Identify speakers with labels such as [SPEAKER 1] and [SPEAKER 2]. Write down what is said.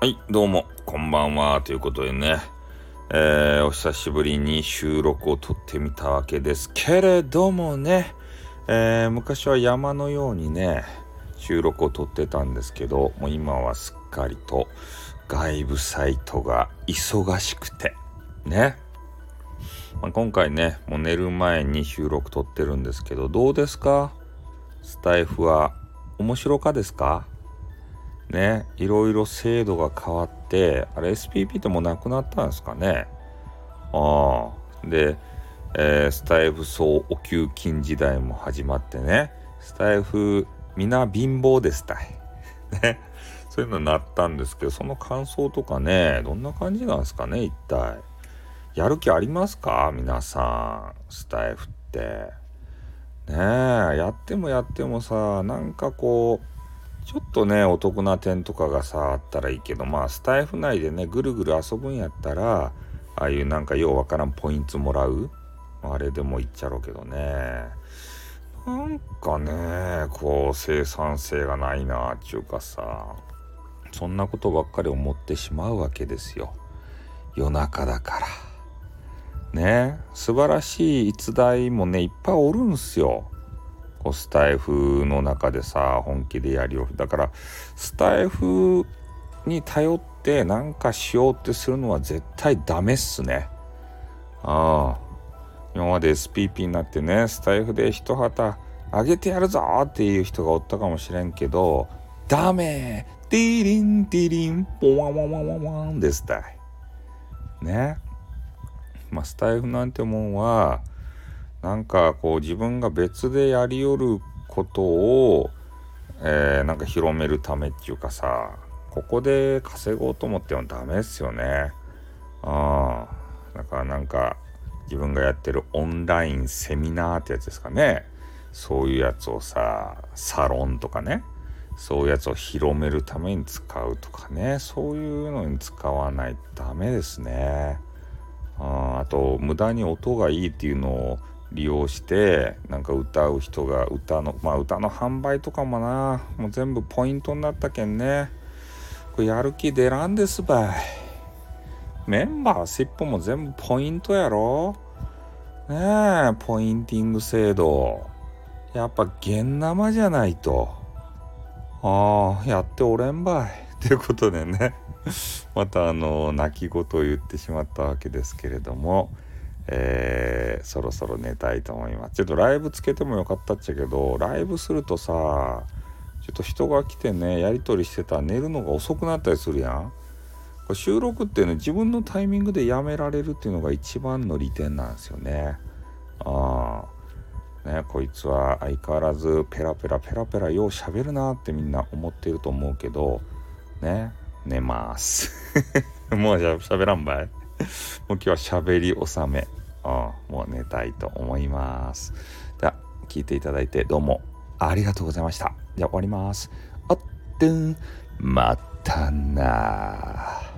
[SPEAKER 1] はい、どうも、こんばんは。ということでね、えー、お久しぶりに収録を撮ってみたわけですけれどもね、えー、昔は山のようにね、収録を撮ってたんですけど、もう今はすっかりと外部サイトが忙しくて、ね。まあ、今回ね、もう寝る前に収録撮ってるんですけど、どうですか？スタイフは面白かですか？ねいろいろ制度が変わってあれ SPP ってもうなくなったんですかね。ああ。で、えー、スタイフ総お給金時代も始まってね。スタイフ皆貧乏ですたい。ね。そういうのになったんですけどその感想とかねどんな感じなんですかね一体。やる気ありますか？皆さんスタイフって。ねえやってもやってもさなんかこうちょっとね、お得な点とかがさ、あったらいいけど、まあ、スタイフ内でね、ぐるぐる遊ぶんやったら、ああいうなんかようわからんポイントもらうあれでもいっちゃろうけどね。なんかね、こう、生産性がないなっちゅうかさ、そんなことばっかり思ってしまうわけですよ。夜中だから。ね、素晴らしい逸材もね、いっぱいおるんすよ。こうスタイフの中でさ本気でやりよるだからスタイフに頼ってなんかしようってするのは絶対ダメっすね。ああ。今まで SPP になってねスタイフで一旗あげてやるぞっていう人がおったかもしれんけどダメティリンティリン。ポワワワワワンですたいね。まあスタイフなんてもんはなんかこう自分が別でやりよることを、えー、なんか広めるためっていうかさここで稼ごうと思ってもダメっすよね。あだからなんか自分がやってるオンラインセミナーってやつですかね。そういうやつをさサロンとかね。そういうやつを広めるために使うとかね。そういうのに使わないとダメですね。ああと無駄に音がいいっていうのを利用してなんか歌う人が歌のまあ歌の販売とかもな。もう全部ポイントになったけんね。これやる気出らんですばい。メンバー尻尾も全部ポイントやろ。ねえポインティング制度。やっぱ現生じゃないと。ああやっておれんばい。ということでね。またあの泣き言を言ってしまったわけですけれども。えー、そろそろ寝たいと思います。ちょっとライブつけてもよかったっちゃけど、ライブするとさ、ちょっと人が来てね、やり取りしてたら寝るのが遅くなったりするやん。これ収録ってね、自分のタイミングでやめられるっていうのが一番の利点なんですよね。ああ。ね、こいつは相変わらずペラペラペラペラよう喋るなってみんな思ってると思うけど、ね、寝ます。もうしゃべらんばい。もう今日は喋り納め。うん、もう寝たいと思います。では、聞いていただいてどうもありがとうございました。じゃあ終わります。あってん、またな